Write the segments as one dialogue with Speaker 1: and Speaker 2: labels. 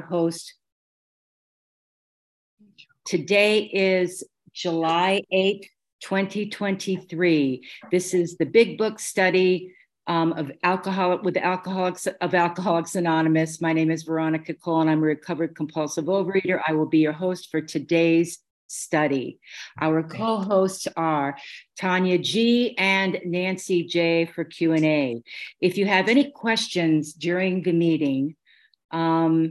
Speaker 1: host. Today is July 8th, 2023. This is the Big Book study um, of alcohol with Alcoholics of Alcoholics Anonymous. My name is Veronica Cole, and I'm a recovered compulsive overeater. I will be your host for today's study. Our co-hosts are Tanya G and Nancy J for Q&A. If you have any questions during the meeting, um,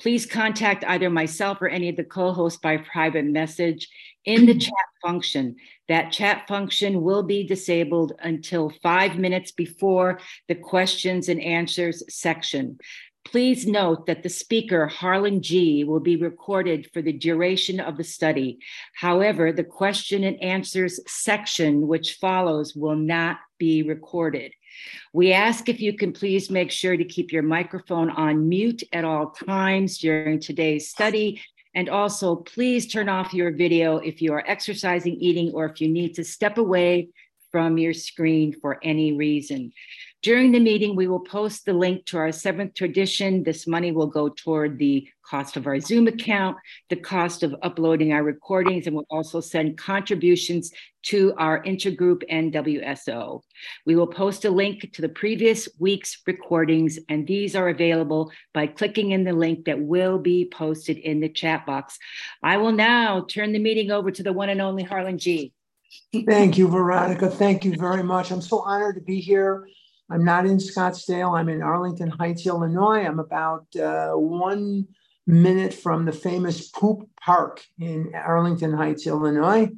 Speaker 1: please contact either myself or any of the co-hosts by private message in the chat function. That chat function will be disabled until five minutes before the questions and answers section. Please note that the speaker, Harlan G., will be recorded for the duration of the study. However, the question and answers section, which follows, will not be recorded. We ask if you can please make sure to keep your microphone on mute at all times during today's study. And also, please turn off your video if you are exercising, eating, or if you need to step away from your screen for any reason. During the meeting, we will post the link to our seventh tradition. This money will go toward the cost of our Zoom account, the cost of uploading our recordings, and we'll also send contributions to our intergroup NWSO. We will post a link to the previous week's recordings, and these are available by clicking in the link that will be posted in the chat box. I will now turn the meeting over to the one and only Harlan G.
Speaker 2: Thank you, Veronica. Thank you very much. I'm so honored to be here. I'm not in Scottsdale. I'm in Arlington Heights, Illinois. I'm about uh, one minute from the famous Poop Park in Arlington Heights, Illinois.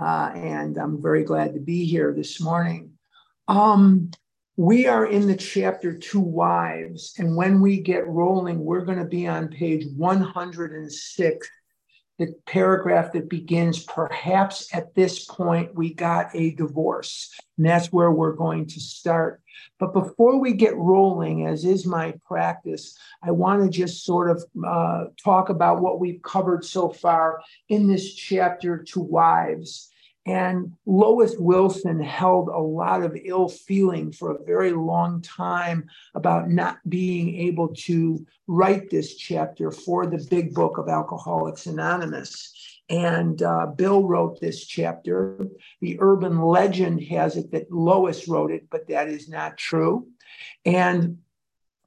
Speaker 2: Uh, and I'm very glad to be here this morning. Um, we are in the chapter To Wives, and when we get rolling, we're going to be on page 106 the paragraph that begins, perhaps at this point we got a divorce. And that's where we're going to start. But before we get rolling, as is my practice, I want to just sort of uh, talk about what we've covered so far in this chapter to wives. And Lois Wilson held a lot of ill feeling for a very long time about not being able to write this chapter for the big book of Alcoholics Anonymous. And uh, Bill wrote this chapter. The urban legend has it that Lois wrote it, but that is not true. And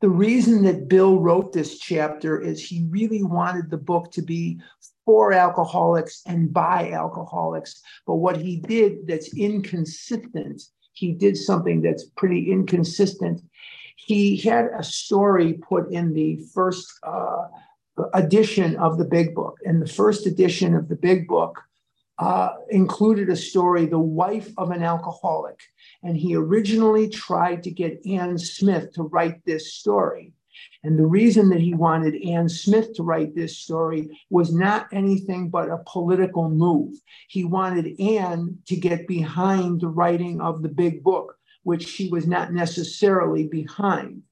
Speaker 2: the reason that Bill wrote this chapter is he really wanted the book to be for alcoholics and by alcoholics. But what he did that's inconsistent, he did something that's pretty inconsistent. He had a story put in the first uh, edition of the big book. And the first edition of the big book uh, included a story, The Wife of an Alcoholic. And he originally tried to get Anne Smith to write this story. And the reason that he wanted Anne Smith to write this story was not anything but a political move. He wanted Anne to get behind the writing of the big book, which she was not necessarily behind.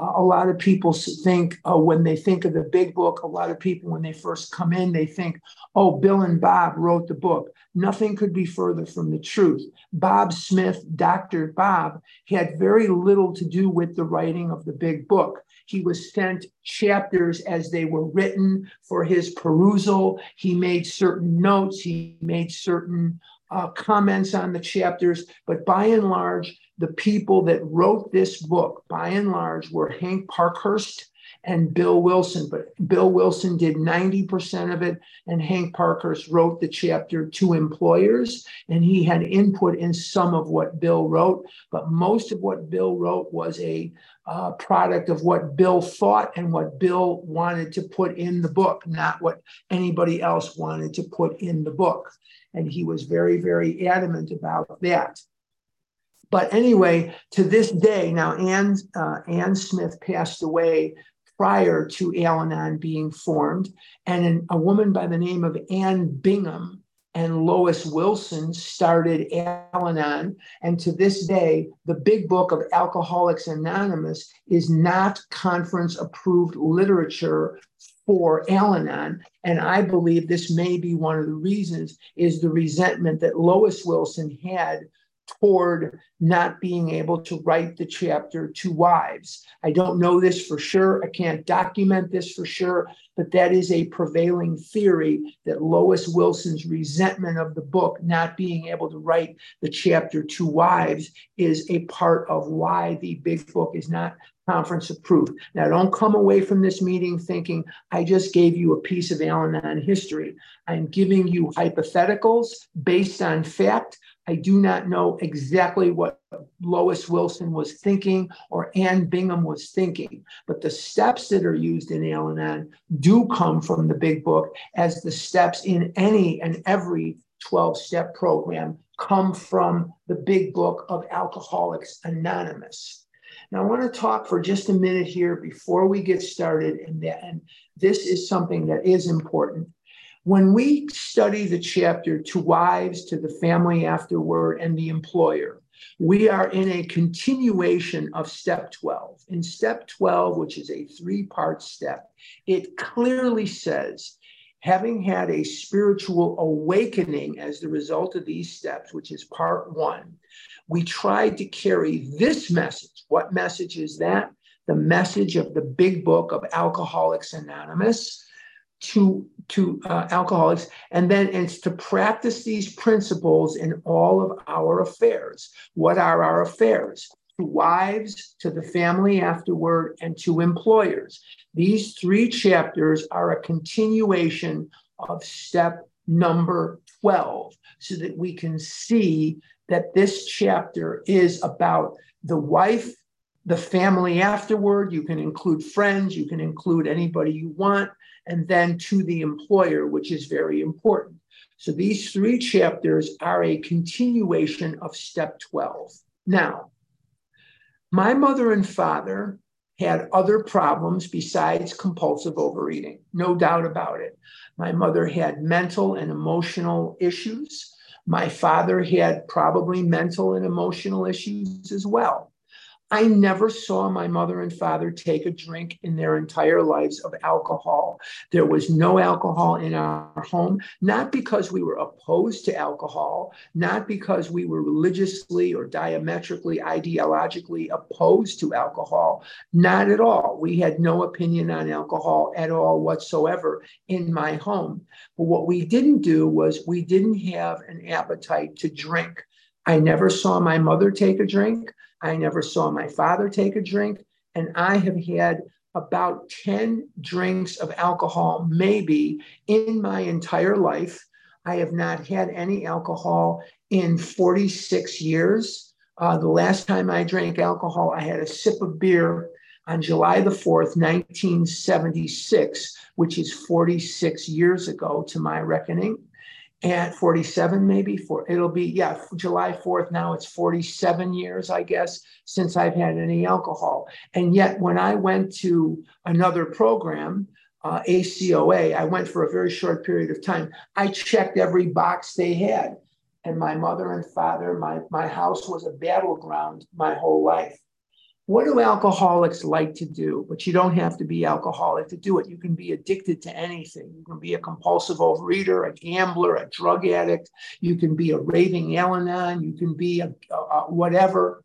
Speaker 2: Uh, a lot of people think uh, when they think of the big book, a lot of people, when they first come in, they think, oh, Bill and Bob wrote the book. Nothing could be further from the truth. Bob Smith, Dr. Bob, had very little to do with the writing of the big book. He was sent chapters as they were written for his perusal. He made certain notes, he made certain uh, comments on the chapters, but by and large, the people that wrote this book, by and large, were Hank Parkhurst and Bill Wilson. But Bill Wilson did 90% of it, and Hank Parkhurst wrote the chapter to employers, and he had input in some of what Bill wrote. But most of what Bill wrote was a uh, product of what Bill thought and what Bill wanted to put in the book, not what anybody else wanted to put in the book. And he was very, very adamant about that. But anyway, to this day, now Anne, uh, Anne Smith passed away prior to Al Anon being formed. And an, a woman by the name of Anne Bingham and Lois Wilson started Al Anon. And to this day, the big book of Alcoholics Anonymous is not conference approved literature for Al Anon. And I believe this may be one of the reasons is the resentment that Lois Wilson had toward not being able to write the chapter to wives. I don't know this for sure. I can't document this for sure, but that is a prevailing theory that Lois Wilson's resentment of the book not being able to write the chapter to wives is a part of why the big book is not conference approved. Now, don't come away from this meeting thinking I just gave you a piece of Al Anon history. I'm giving you hypotheticals based on fact. I do not know exactly what Lois Wilson was thinking or Anne Bingham was thinking, but the steps that are used in Al Anon do come from the big book, as the steps in any and every 12 step program come from the big book of Alcoholics Anonymous. Now, I want to talk for just a minute here before we get started, and, that, and this is something that is important. When we study the chapter to wives, to the family afterward, and the employer, we are in a continuation of step 12. In step 12, which is a three part step, it clearly says, having had a spiritual awakening as the result of these steps, which is part one, we tried to carry this message. What message is that? The message of the big book of Alcoholics Anonymous to, to uh, alcoholics. And then it's to practice these principles in all of our affairs. What are our affairs? To wives, to the family afterward, and to employers. These three chapters are a continuation of step number 12 so that we can see that this chapter is about the wife, the family afterward. You can include friends, you can include anybody you want, and then to the employer, which is very important. So these three chapters are a continuation of step 12. Now, my mother and father had other problems besides compulsive overeating, no doubt about it. My mother had mental and emotional issues. My father had probably mental and emotional issues as well. I never saw my mother and father take a drink in their entire lives of alcohol. There was no alcohol in our home, not because we were opposed to alcohol, not because we were religiously or diametrically, ideologically opposed to alcohol, not at all. We had no opinion on alcohol at all whatsoever in my home. But what we didn't do was we didn't have an appetite to drink. I never saw my mother take a drink. I never saw my father take a drink. And I have had about 10 drinks of alcohol, maybe in my entire life. I have not had any alcohol in 46 years. Uh, the last time I drank alcohol, I had a sip of beer on July the 4th, 1976, which is 46 years ago to my reckoning at 47 maybe for it'll be yeah july 4th now it's 47 years i guess since i've had any alcohol. And yet when i went to another program uh, acoa i went for a very short period of time. I checked every box they had. And my mother and father my, my house was a battleground my whole life what do alcoholics like to do? But you don't have to be alcoholic to do it. You can be addicted to anything. You can be a compulsive overeater, a gambler, a drug addict. You can be a raving Al-Anon. You can be a, a, a whatever.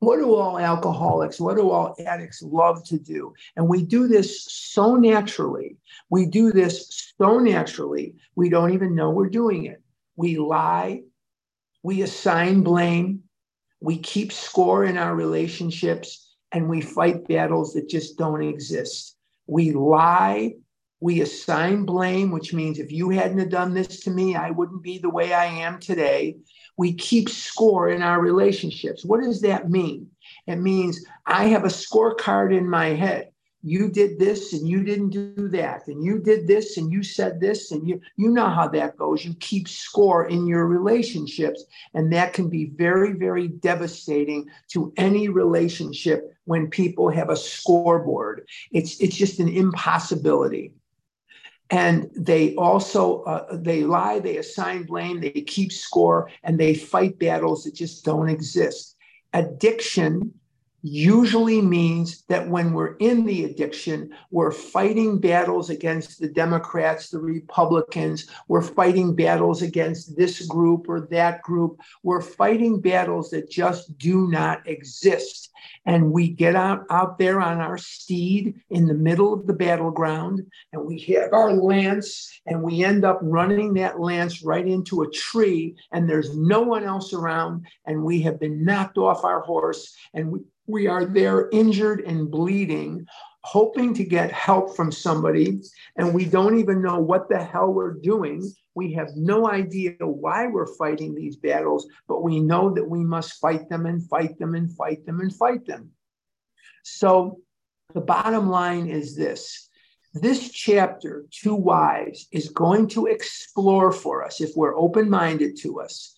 Speaker 2: What do all alcoholics, what do all addicts love to do? And we do this so naturally. We do this so naturally, we don't even know we're doing it. We lie, we assign blame, we keep score in our relationships and we fight battles that just don't exist. We lie, we assign blame, which means if you hadn't have done this to me, I wouldn't be the way I am today. We keep score in our relationships. What does that mean? It means I have a scorecard in my head you did this and you didn't do that and you did this and you said this and you you know how that goes. You keep score in your relationships and that can be very very devastating to any relationship when people have a scoreboard. It's it's just an impossibility. And they also uh, they lie they assign blame they keep score and they fight battles that just don't exist. Addiction usually means that when we're in the addiction, we're fighting battles against the Democrats, the Republicans, we're fighting battles against this group or that group. We're fighting battles that just do not exist. And we get out, out there on our steed in the middle of the battleground and we have our lance and we end up running that lance right into a tree and there's no one else around and we have been knocked off our horse and we, we are there injured and bleeding, hoping to get help from somebody, and we don't even know what the hell we're doing. We have no idea why we're fighting these battles, but we know that we must fight them and fight them and fight them and fight them. So the bottom line is this. This chapter, To Wives, is going to explore for us, if we're open minded to us,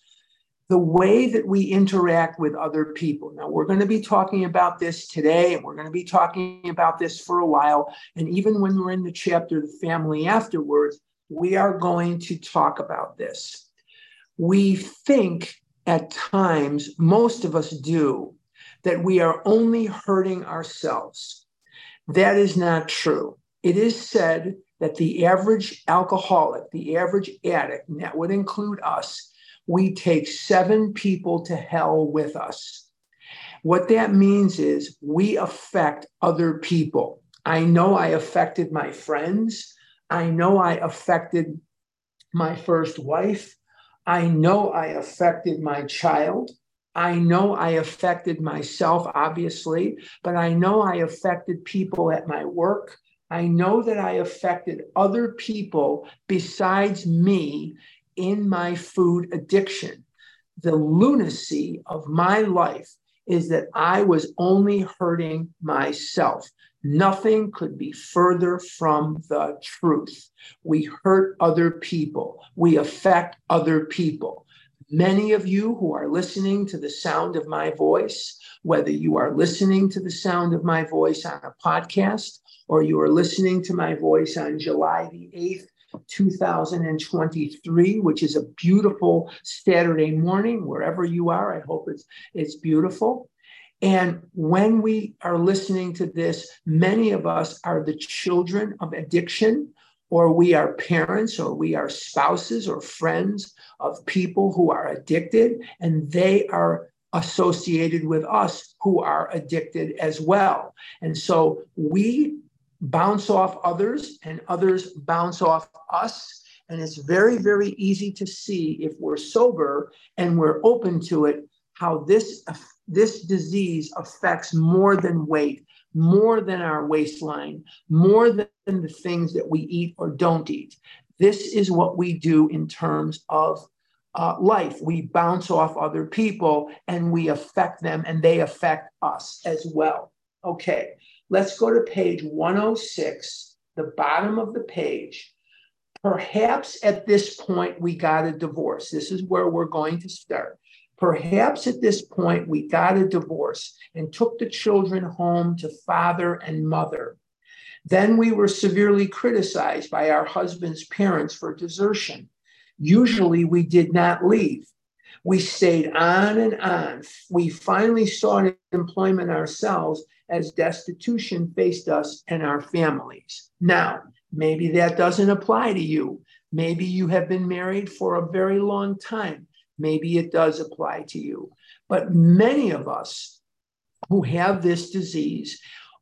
Speaker 2: the way that we interact with other people. Now, we're going to be talking about this today, and we're going to be talking about this for a while. And even when we're in the chapter, The Family Afterwards, we are going to talk about this. We think at times, most of us do, that we are only hurting ourselves. That is not true. It is said that the average alcoholic, the average addict, and that would include us, we take seven people to hell with us. What that means is we affect other people. I know I affected my friends. I know I affected my first wife. I know I affected my child. I know I affected myself, obviously, but I know I affected people at my work. I know that I affected other people besides me in my food addiction. The lunacy of my life is that I was only hurting myself. Nothing could be further from the truth. We hurt other people, we affect other people. Many of you who are listening to the sound of my voice, whether you are listening to the sound of my voice on a podcast or you are listening to my voice on July the 8th, 2023, which is a beautiful Saturday morning, wherever you are. I hope it's, it's beautiful. And when we are listening to this, many of us are the children of addiction, or we are parents, or we are spouses or friends of people who are addicted, and they are associated with us who are addicted as well. And so we bounce off others and others bounce off us. And it's very, very easy to see if we're sober and we're open to it, how this, this disease affects more than weight, more than our waistline, more than the things that we eat or don't eat. This is what we do in terms of uh, life. We bounce off other people and we affect them, and they affect us as well. Okay, Let's go to page 106, the bottom of the page. Perhaps at this point we got a divorce. This is where we're going to start. Perhaps at this point we got a divorce and took the children home to father and mother. Then we were severely criticized by our husband's parents for desertion. Usually we did not leave. We stayed on and on. We finally sought employment ourselves as destitution faced us and our families. Now, maybe that doesn't apply to you. Maybe you have been married for a very long time. Maybe it does apply to you. But many of us who have this disease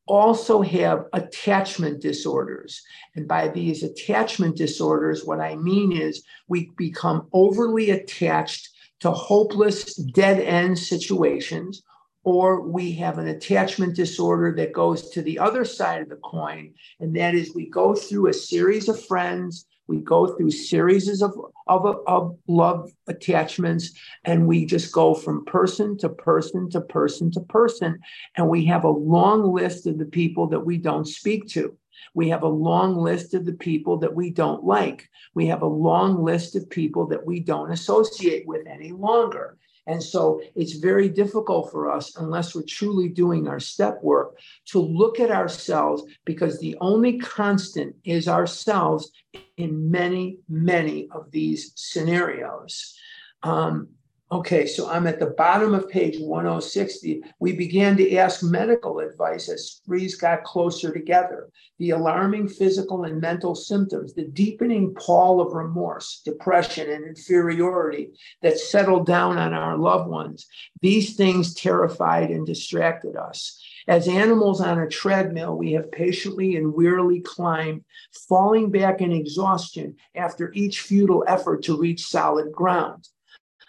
Speaker 2: also have attachment disorders. And by these attachment disorders, what I mean is we become overly attached to hopeless, dead end situations or we have an attachment disorder that goes to the other side of the coin. And that is we go through a series of friends, we go through series of, of, of love attachments, and we just go from person to person to person to person. And we have a long list of the people that we don't speak to. We have a long list of the people that we don't like. We have a long list of people that we don't associate with any longer. And so it's very difficult for us, unless we're truly doing our step work, to look at ourselves because the only constant is ourselves in many, many of these scenarios. Um, Okay, so I'm at the bottom of page 1060. We began to ask medical advice as sprees got closer together. The alarming physical and mental symptoms, the deepening pall of remorse, depression, and inferiority that settled down on our loved ones, these things terrified and distracted us. As animals on a treadmill, we have patiently and wearily climbed, falling back in exhaustion after each futile effort to reach solid ground.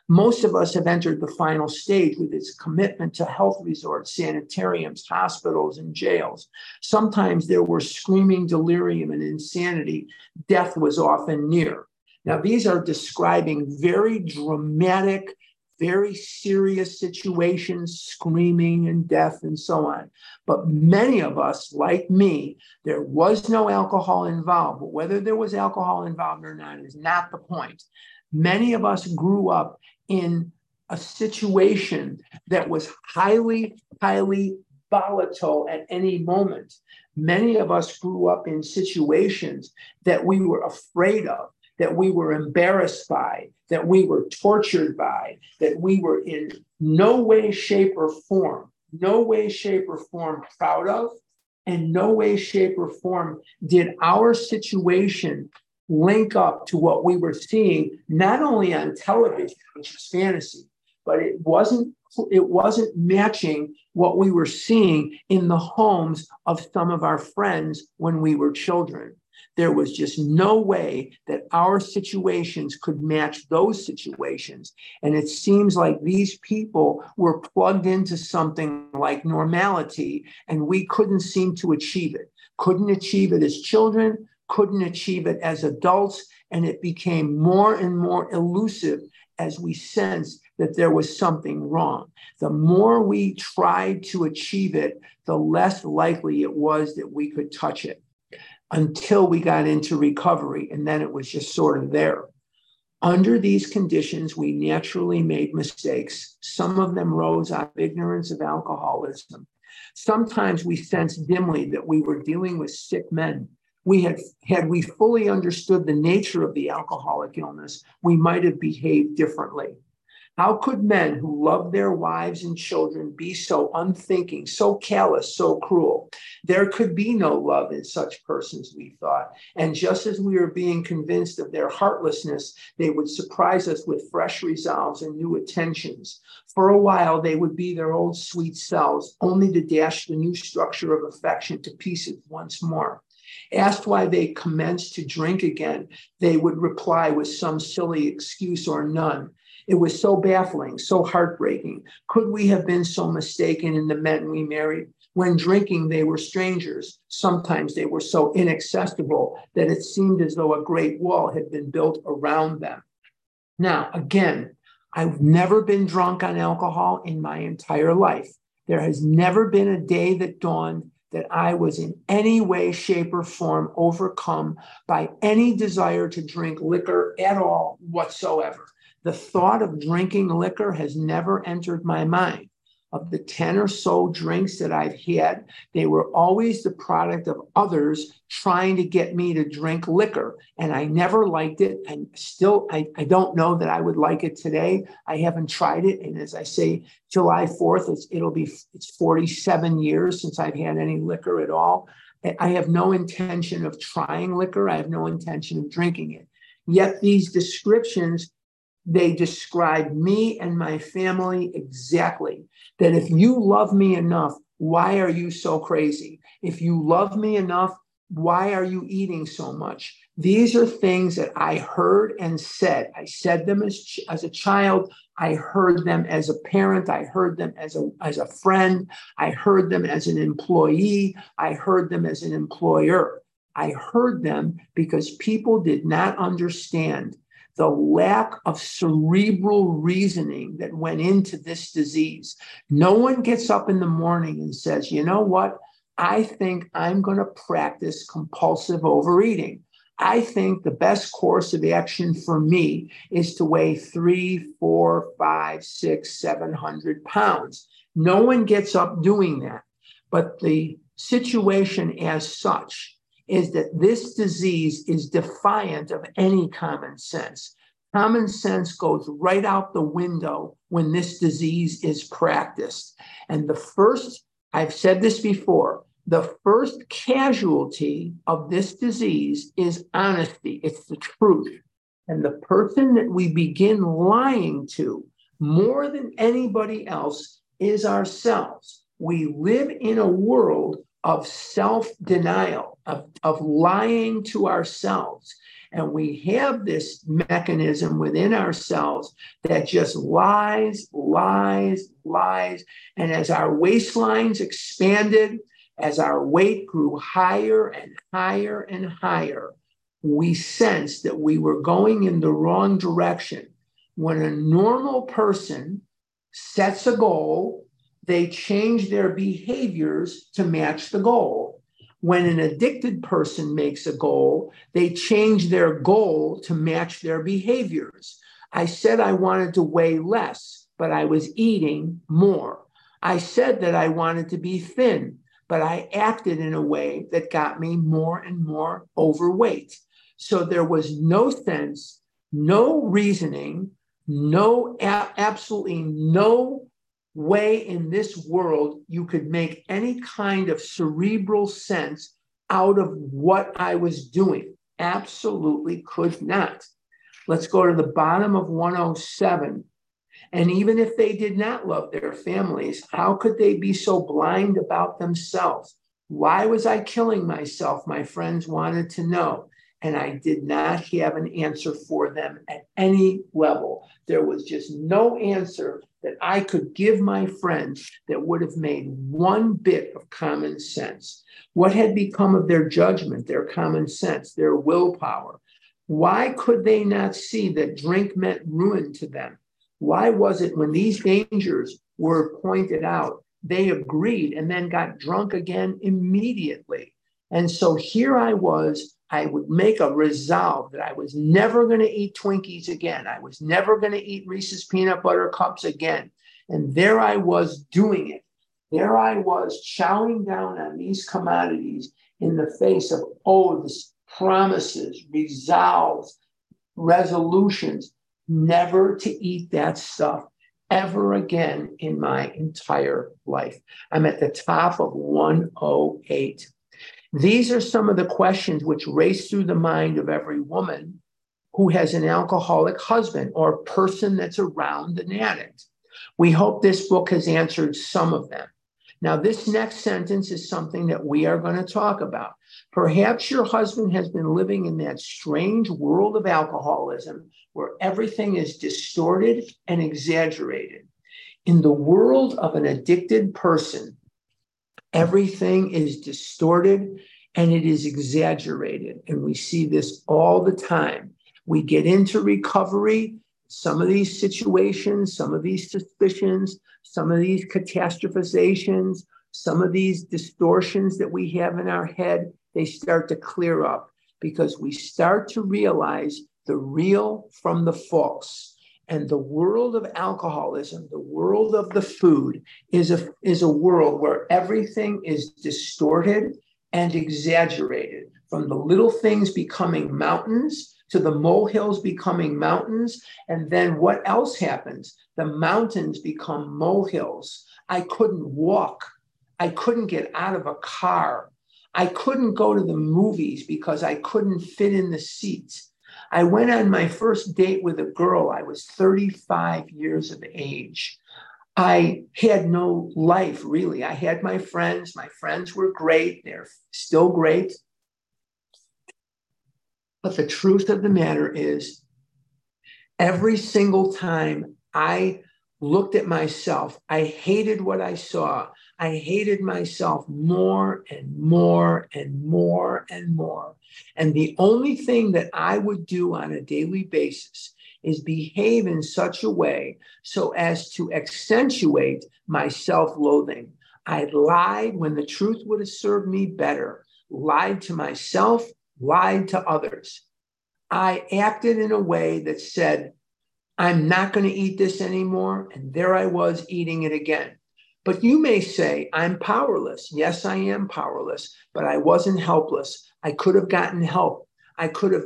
Speaker 2: Most of us have entered the final stage with its commitment to health resorts, sanitariums, hospitals, and jails. Sometimes there were screaming delirium and insanity. Death was often near. Now, these are describing very dramatic, very serious situations, screaming and death and so on. But many of us, like me, there was no alcohol involved. But whether there was alcohol involved or not is not the point. Many of us grew up in a situation that was highly, highly volatile at any moment. Many of us grew up in situations that we were afraid of, that we were embarrassed by, that we were tortured by, that we were in no way, shape, or form, no way, shape, or form proud of, and no way, shape, or form did our situation link up to what we were seeing, not only on television, which is fantasy, but it wasn't it wasn't matching what we were seeing in the homes of some of our friends when we were children. There was just no way that our situations could match those situations. And it seems like these people were plugged into something like normality, and we couldn't seem to achieve it. Couldn't achieve it as children, couldn't achieve it as adults, and it became more and more elusive as we sensed that there was something wrong. The more we tried to achieve it, the less likely it was that we could touch it until we got into recovery, and then it was just sort of there. Under these conditions, we naturally made mistakes. Some of them rose out of ignorance of alcoholism. Sometimes we sensed dimly that we were dealing with sick men we had had we fully understood the nature of the alcoholic illness, we might have behaved differently. How could men who love their wives and children be so unthinking, so callous, so cruel? There could be no love in such persons, we thought. And just as we were being convinced of their heartlessness, they would surprise us with fresh resolves and new attentions. For a while, they would be their old sweet selves, only to dash the new structure of affection to pieces once more. Asked why they commenced to drink again, they would reply with some silly excuse or none. It was so baffling, so heartbreaking. Could we have been so mistaken in the men we married? When drinking, they were strangers. Sometimes they were so inaccessible that it seemed as though a great wall had been built around them. Now, again, I've never been drunk on alcohol in my entire life. There has never been a day that dawned that I was in any way, shape, or form overcome by any desire to drink liquor at all whatsoever. The thought of drinking liquor has never entered my mind of the 10 or so drinks that I've had, they were always the product of others trying to get me to drink liquor. And I never liked it. And still, I, I don't know that I would like it today. I haven't tried it. And as I say, July 4th, it's, it'll be it's 47 years since I've had any liquor at all. I have no intention of trying liquor. I have no intention of drinking it. Yet these descriptions they describe me and my family exactly. That if you love me enough, why are you so crazy? If you love me enough, why are you eating so much? These are things that I heard and said. I said them as, as a child. I heard them as a parent. I heard them as a, as a friend. I heard them as an employee. I heard them as an employer. I heard them because people did not understand the lack of cerebral reasoning that went into this disease. No one gets up in the morning and says, you know what? I think I'm going to practice compulsive overeating. I think the best course of action for me is to weigh three, four, five, six, seven hundred pounds. No one gets up doing that. But the situation as such is that this disease is defiant of any common sense. Common sense goes right out the window when this disease is practiced. And the first, I've said this before, the first casualty of this disease is honesty, it's the truth. And the person that we begin lying to more than anybody else is ourselves. We live in a world of self denial, of, of lying to ourselves. And we have this mechanism within ourselves that just lies, lies, lies. And as our waistlines expanded, as our weight grew higher and higher and higher, we sensed that we were going in the wrong direction. When a normal person sets a goal, they change their behaviors to match the goal. When an addicted person makes a goal, they change their goal to match their behaviors. I said I wanted to weigh less, but I was eating more. I said that I wanted to be thin, but I acted in a way that got me more and more overweight. So there was no sense, no reasoning, no, absolutely no way in this world you could make any kind of cerebral sense out of what I was doing. Absolutely could not. Let's go to the bottom of 107. And even if they did not love their families, how could they be so blind about themselves? Why was I killing myself? My friends wanted to know. And I did not have an answer for them at any level. There was just no answer that I could give my friends that would have made one bit of common sense. What had become of their judgment, their common sense, their willpower? Why could they not see that drink meant ruin to them? Why was it when these dangers were pointed out, they agreed and then got drunk again immediately? And so here I was. I would make a resolve that I was never going to eat Twinkies again. I was never going to eat Reese's peanut butter cups again. And there I was doing it. There I was chowing down on these commodities in the face of oaths, promises, resolves, resolutions never to eat that stuff ever again in my entire life. I'm at the top of 108. These are some of the questions which race through the mind of every woman who has an alcoholic husband or person that's around an addict. We hope this book has answered some of them. Now, this next sentence is something that we are going to talk about. Perhaps your husband has been living in that strange world of alcoholism where everything is distorted and exaggerated. In the world of an addicted person, Everything is distorted and it is exaggerated. And we see this all the time. We get into recovery, some of these situations, some of these suspicions, some of these catastrophizations, some of these distortions that we have in our head, they start to clear up because we start to realize the real from the false. And the world of alcoholism, the world of the food, is a, is a world where everything is distorted and exaggerated, from the little things becoming mountains to the molehills becoming mountains. And then what else happens? The mountains become molehills. I couldn't walk. I couldn't get out of a car. I couldn't go to the movies because I couldn't fit in the seats. I went on my first date with a girl. I was 35 years of age. I had no life really. I had my friends. My friends were great. They're still great. But the truth of the matter is, every single time I looked at myself, I hated what I saw. I hated myself more and more and more and more. And the only thing that I would do on a daily basis is behave in such a way so as to accentuate my self loathing. I lied when the truth would have served me better, lied to myself, lied to others. I acted in a way that said, I'm not going to eat this anymore. And there I was eating it again. But you may say, I'm powerless. Yes, I am powerless, but I wasn't helpless. I could have gotten help. I could have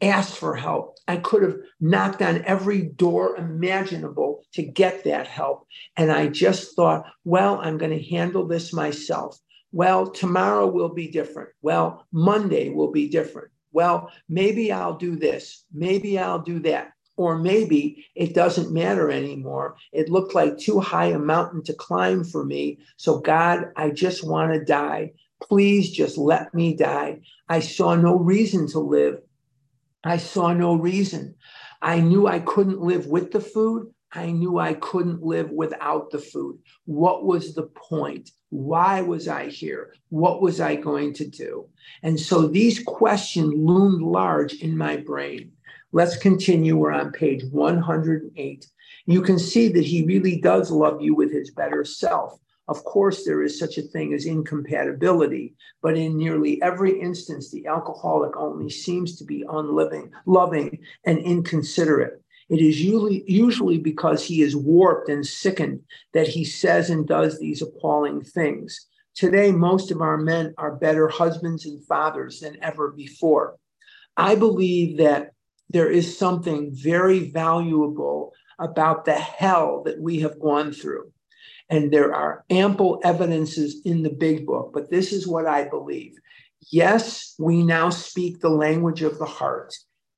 Speaker 2: asked for help. I could have knocked on every door imaginable to get that help. And I just thought, well, I'm going to handle this myself. Well, tomorrow will be different. Well, Monday will be different. Well, maybe I'll do this. Maybe I'll do that. Or maybe it doesn't matter anymore. It looked like too high a mountain to climb for me. So, God, I just want to die. Please just let me die. I saw no reason to live. I saw no reason. I knew I couldn't live with the food. I knew I couldn't live without the food. What was the point? Why was I here? What was I going to do? And so these questions loomed large in my brain. Let's continue. We're on page 108. You can see that he really does love you with his better self. Of course, there is such a thing as incompatibility, but in nearly every instance, the alcoholic only seems to be unliving, loving, and inconsiderate. It is usually, usually because he is warped and sickened that he says and does these appalling things. Today, most of our men are better husbands and fathers than ever before. I believe that there is something very valuable about the hell that we have gone through. And there are ample evidences in the big book, but this is what I believe. Yes, we now speak the language of the heart.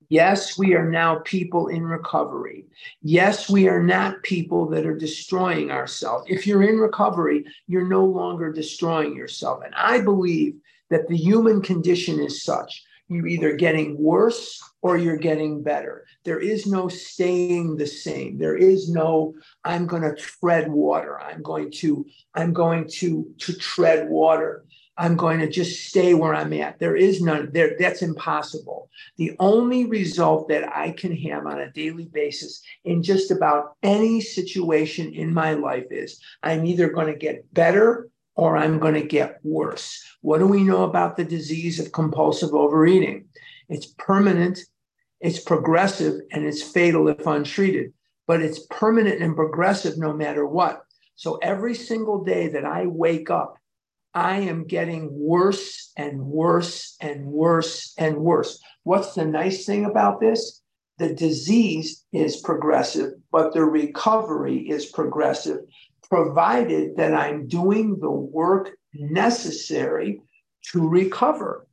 Speaker 2: Yes, we are now people in recovery. Yes, we are not people that are destroying ourselves. If you're in recovery, you're no longer destroying yourself. And I believe that the human condition is such you're either getting worse or you're getting better. There is no staying the same. There is no I'm going to tread water. I'm going to I'm going to to tread water. I'm going to just stay where I'm at. There is none there. That's impossible. The only result that I can have on a daily basis in just about any situation in my life is I'm either going to get better or I'm going to get worse. What do we know about the disease of compulsive overeating? It's permanent, it's progressive, and it's fatal if untreated, but it's permanent and progressive no matter what. So every single day that I wake up, I am getting worse and worse and worse and worse. What's the nice thing about this? The disease is progressive, but the recovery is progressive provided that I'm doing the work necessary to recover.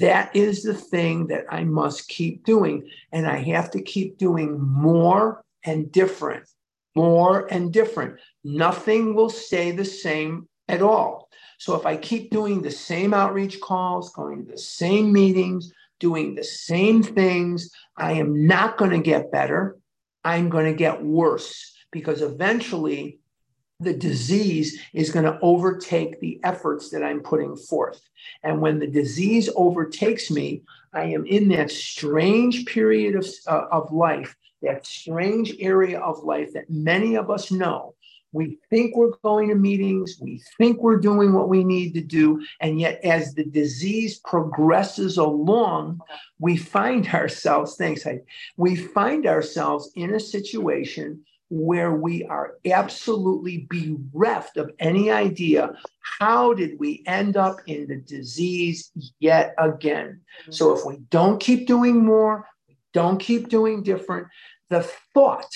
Speaker 2: That is the thing that I must keep doing. And I have to keep doing more and different, more and different. Nothing will stay the same at all. So if I keep doing the same outreach calls, going to the same meetings, doing the same things, I am not going to get better. I'm going to get worse because eventually the disease is going to overtake the efforts that I'm putting forth. And when the disease overtakes me, I am in that strange period of, uh, of life, that strange area of life that many of us know. We think we're going to meetings, we think we're doing what we need to do. And yet, as the disease progresses along, we find ourselves, thanks, I, we find ourselves in a situation where we are absolutely bereft of any idea how did we end up in the disease yet again? So if we don't keep doing more don't keep doing different the thought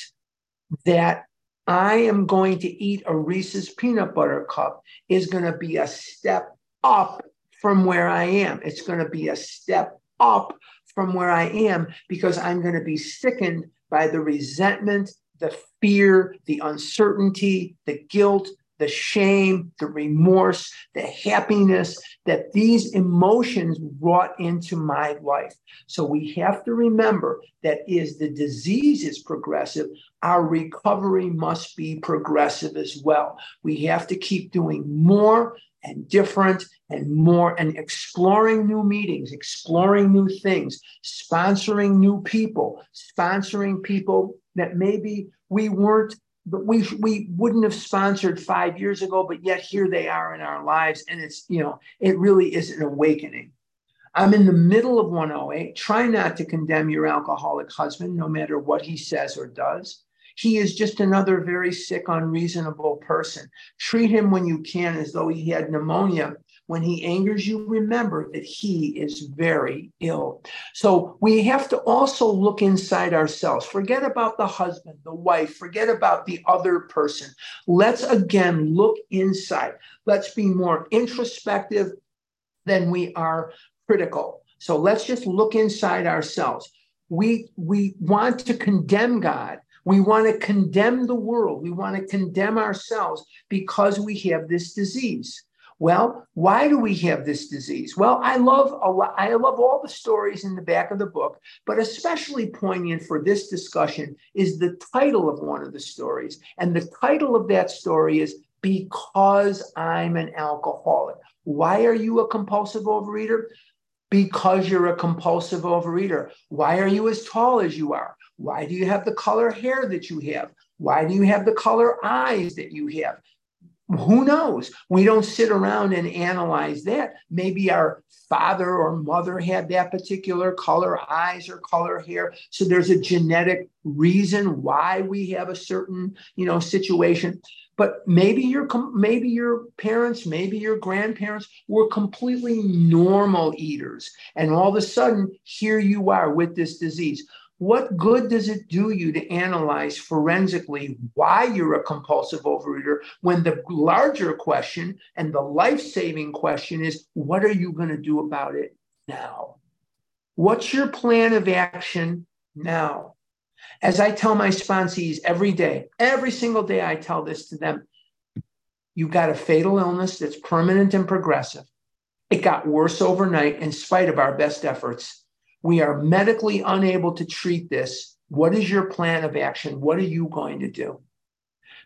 Speaker 2: that i am going to eat a reese's peanut butter cup is going to be a step up from where i am. It's going to be a step up from where i am because i'm going to be sickened by the resentment the fear, the uncertainty, the guilt, the shame, the remorse, the happiness that these emotions brought into my life. So we have to remember that is the disease is progressive, our recovery must be progressive as well. We have to keep doing more and different and more and exploring new meetings, exploring new things, sponsoring new people, sponsoring people that maybe we weren't but we we wouldn't have sponsored five years ago but yet here they are in our lives. And it's you know it really is an awakening. I'm in the middle of 108 try not to condemn your alcoholic husband no matter what he says or does he is just another very sick unreasonable person treat him when you can as though he had pneumonia When he angers you, remember that he is very ill. So we have to also look inside ourselves. Forget about the husband, the wife, forget about the other person. Let's again look inside. Let's be more introspective than we are critical. So let's just look inside ourselves. We, we want to condemn God. We want to condemn the world. We want to condemn ourselves because we have this disease. Well, why do we have this disease? Well, I love a lot, I love all the stories in the back of the book, but especially poignant for this discussion is the title of one of the stories. And the title of that story is Because I'm an Alcoholic. Why are you a compulsive overeater? Because you're a compulsive overeater. Why are you as tall as you are? Why do you have the color hair that you have? Why do you have the color eyes that you have? who knows? We don't sit around and analyze that. Maybe our father or mother had that particular color eyes or color hair. So there's a genetic reason why we have a certain, you know, situation. But maybe your maybe your parents, maybe your grandparents were completely normal eaters, and all of a sudden here you are with this disease. What good does it do you to analyze forensically why you're a compulsive overeater when the larger question and the life saving question is what are you going to do about it now? What's your plan of action now? As I tell my sponsees every day, every single day, I tell this to them you've got a fatal illness that's permanent and progressive. It got worse overnight in spite of our best efforts we are medically unable to treat this. What is your plan of action? What are you going to do?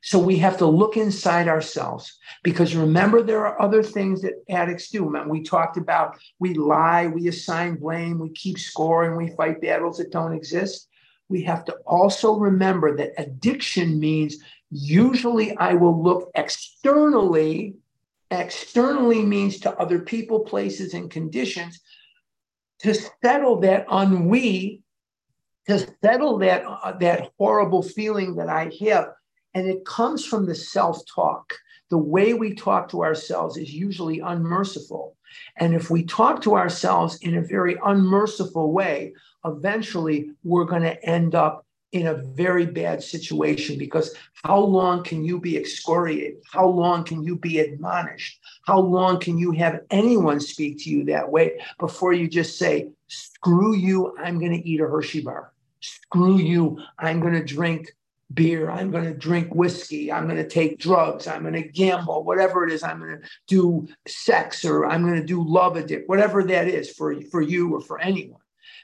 Speaker 2: So we have to look inside ourselves because remember, there are other things that addicts do. We talked about we lie, we assign blame, we keep score, and we fight battles that don't exist. We have to also remember that addiction means usually I will look externally. Externally means to other people, places, and conditions to settle that ennui, to settle that, uh, that horrible feeling that I have. And it comes from the self talk. The way we talk to ourselves is usually unmerciful. And if we talk to ourselves in a very unmerciful way, eventually we're going to end up in a very bad situation because how long can you be excoriated? How long can you be admonished? How long can you have anyone speak to you that way before you just say, screw you, I'm going to eat a Hershey bar. Screw you, I'm going to drink beer. I'm going to drink whiskey. I'm going to take drugs. I'm going to gamble, whatever it is. I'm going to do sex or I'm going to do love addict, whatever that is for, for you or for anyone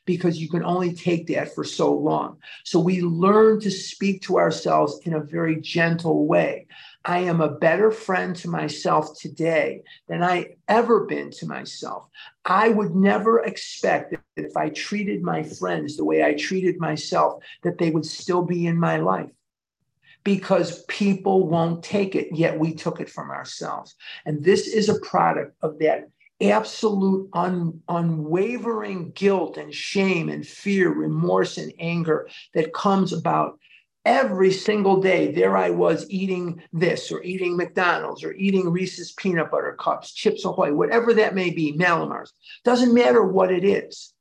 Speaker 2: because you can only take that for so long. So we learn to speak to ourselves in a very gentle way. I am a better friend to myself today than I ever been to myself. I would never expect that if I treated my friends the way I treated myself, that they would still be in my life because people won't take it, yet we took it from ourselves. And this is a product of that absolute un, unwavering guilt and shame and fear, remorse and anger that comes about every single day. There I was eating this or eating McDonald's or eating Reese's peanut butter cups, Chips Ahoy, whatever that may be, Mallomars Doesn't matter what it is.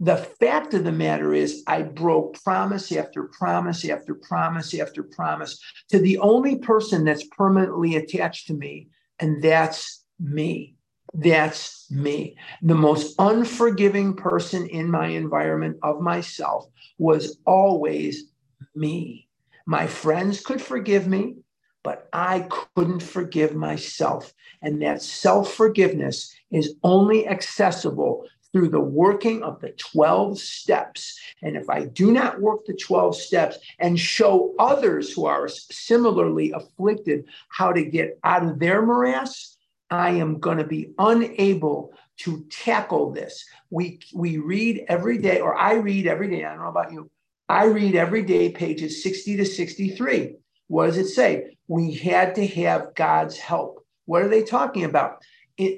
Speaker 2: The fact of the matter is, I broke promise after promise after promise after promise to the only person that's permanently attached to me, and that's me. That's me. The most unforgiving person in my environment of myself was always me. My friends could forgive me, but I couldn't forgive myself. And that self forgiveness is only accessible through the working of the 12 steps. And if I do not work the 12 steps and show others who are similarly afflicted how to get out of their morass, I am going to be unable to tackle this. We, we read every day, or I read every day. I don't know about you. I read every day pages 60 to 63. What does it say? We had to have God's help. What are they talking about?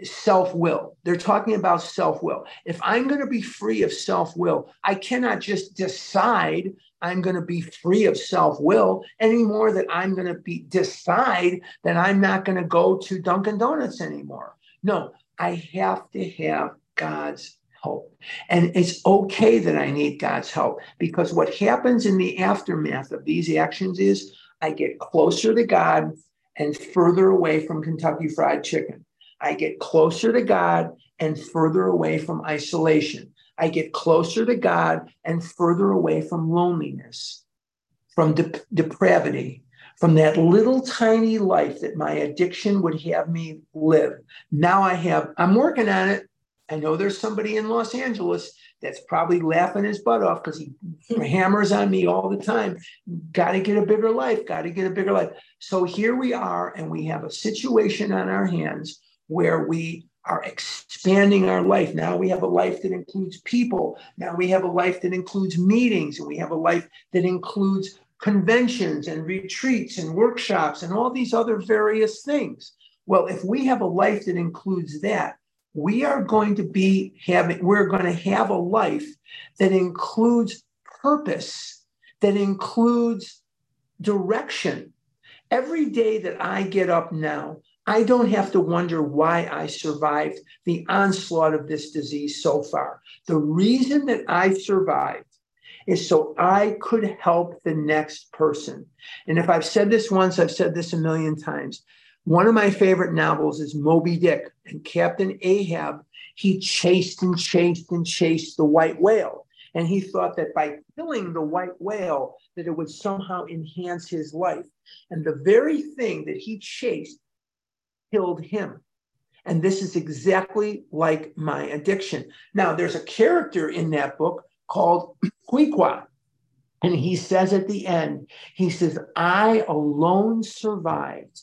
Speaker 2: self will. They're talking about self will. If I'm going to be free of self will, I cannot just decide I'm going to be free of self will anymore that I'm going to be decide that I'm not going to go to Dunkin' Donuts anymore. No, I have to have God's help. And it's okay that I need God's help because what happens in the aftermath of these actions is I get closer to God and further away from Kentucky Fried Chicken. I get closer to God and further away from isolation. I get closer to God and further away from loneliness, from de- depravity, from that little tiny life that my addiction would have me live. Now I have, I'm working on it. I know there's somebody in Los Angeles that's probably laughing his butt off because he hammers on me all the time. Got to get a bigger life, got to get a bigger life. So here we are, and we have a situation on our hands where we are expanding our life. Now we have a life that includes people. Now we have a life that includes meetings, and we have a life that includes conventions and retreats and workshops and all these other various things. Well, if we have a life that includes that, we are going to be having, we're going to have a life that includes purpose, that includes direction. Every day that I get up now, I don't have to wonder why I survived the onslaught of this disease so far. The reason that I survived is so I could help the next person. And if I've said this once, I've said this a million times. One of my favorite novels is Moby Dick and Captain Ahab. He chased and chased and chased the white whale. And he thought that by killing the white whale, that it would somehow enhance his life. And the very thing that he chased killed him. And this is exactly like my addiction. Now, there's a character in that book called Queequeg. And he says at the end, he says, I alone survived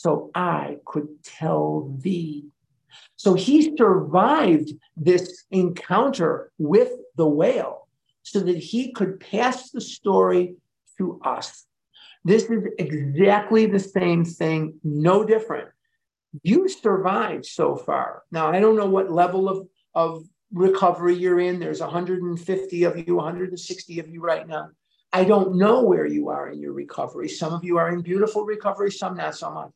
Speaker 2: so I could tell thee. So he survived this encounter with the whale so that he could pass the story to us. This is exactly the same thing, no different. You survived so far. Now, I don't know what level of, of recovery you're in. There's 150 of you, 160 of you right now. I don't know where you are in your recovery. Some of you are in beautiful recovery, some not so much.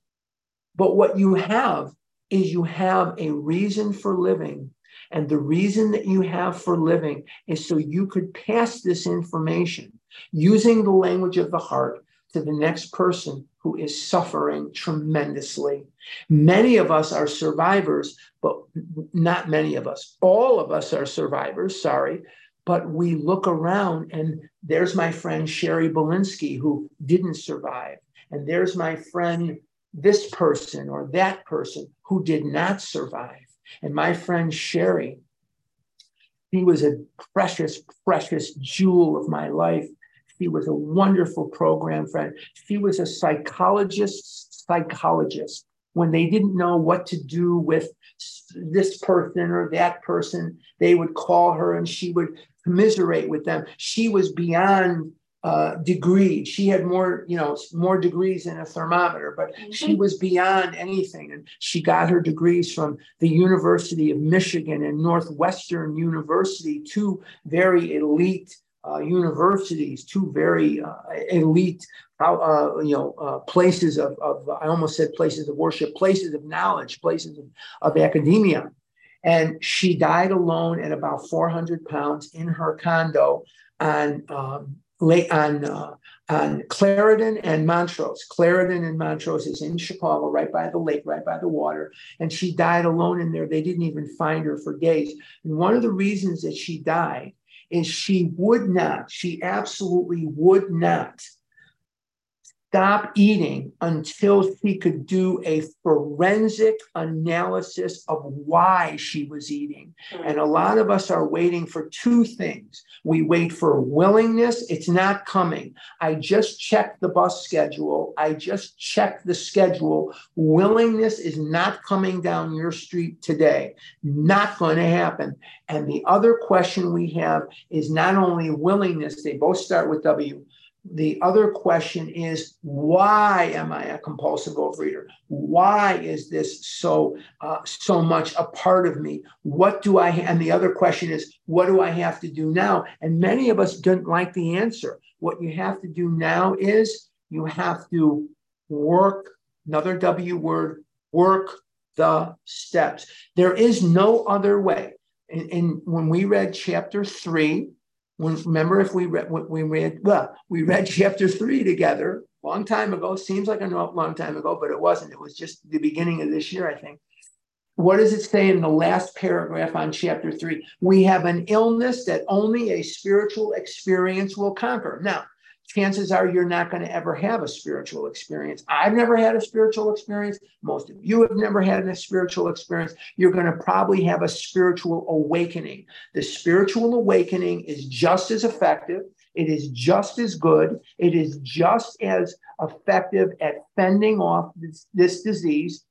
Speaker 2: But what you have is you have a reason for living. And the reason that you have for living is so you could pass this information using the language of the heart to the next person who is suffering tremendously. Many of us are survivors, but not many of us. All of us are survivors, sorry. But we look around and there's my friend Sherry Belinsky who didn't survive. And there's my friend, this person or that person who did not survive. And my friend Sherry, he was a precious, precious jewel of my life. She was a wonderful program friend. She was a psychologist, psychologist. When they didn't know what to do with this person or that person, they would call her and she would commiserate with them. She was beyond uh, degree. She had more, you know, more degrees than a thermometer, but mm-hmm. she was beyond anything. And she got her degrees from the University of Michigan and Northwestern University, two very elite uh, universities, two very uh, elite, uh, you know, uh, places of, of, I almost said places of worship, places of knowledge, places of, of academia. And she died alone at about 400 pounds in her condo on um, on uh, on Clarendon and Montrose. Clarendon and Montrose is in Chicago, right by the lake, right by the water. And she died alone in there. They didn't even find her for days. And one of the reasons that she died is she would not, she absolutely would not stop eating until she could do a forensic analysis of why she was eating. Hmm. And a lot of us are waiting for two things. We wait for willingness, it's not coming. I just checked the bus schedule, I just checked the schedule. Willingness is not coming down your street today, not going to happen. And the other question we have is not only willingness, they both start with W the other question is why am i a compulsive overeater why is this so uh, so much a part of me what do i and the other question is what do i have to do now and many of us don't like the answer what you have to do now is you have to work another w word work the steps. There is no other way. And, when we read chapter three, when remember if we read we read well, we read chapter three together a long time ago. Seems like a long time ago, but it wasn't. It was just the beginning of this year, I think. What does it say in the last paragraph on chapter three? We have an illness that only a spiritual experience will conquer. Now, chances are you're not going to ever have a spiritual experience. I've never had a spiritual experience. Most of you have never had a spiritual experience. You're going to probably have a spiritual awakening. The spiritual awakening is just as effective. It is just as good. It is just as effective at fending off this, this disease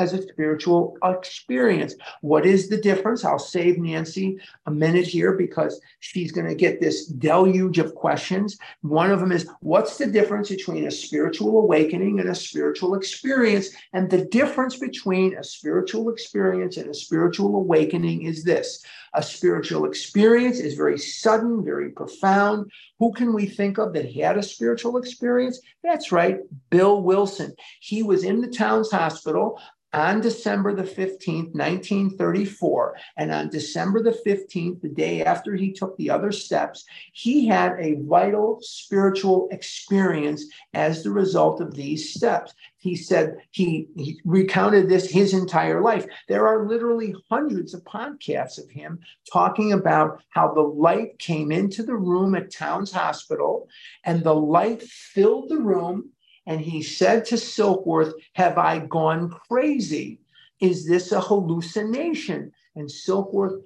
Speaker 2: as a spiritual experience. What is the difference? I'll save Nancy a minute here because she's going to get this deluge of questions. One of them is what's the difference between a spiritual awakening and a spiritual experience? And the difference between a spiritual experience and a spiritual awakening is this a spiritual experience is very sudden, very profound. Who can we think of that had a spiritual experience? That's right, Bill Wilson. He was in the Towns Hospital on December the 15th, 1934, and on December the 15th, the day after he took the other steps, he had a vital spiritual experience as the result of these steps. He said he, he recounted this his entire life. There are literally hundreds of podcasts of him talking about how the light came into the room at Towns Hospital and the light filled the room and he said to Silkworth, Have I gone crazy? Is this a hallucination? And Silkworth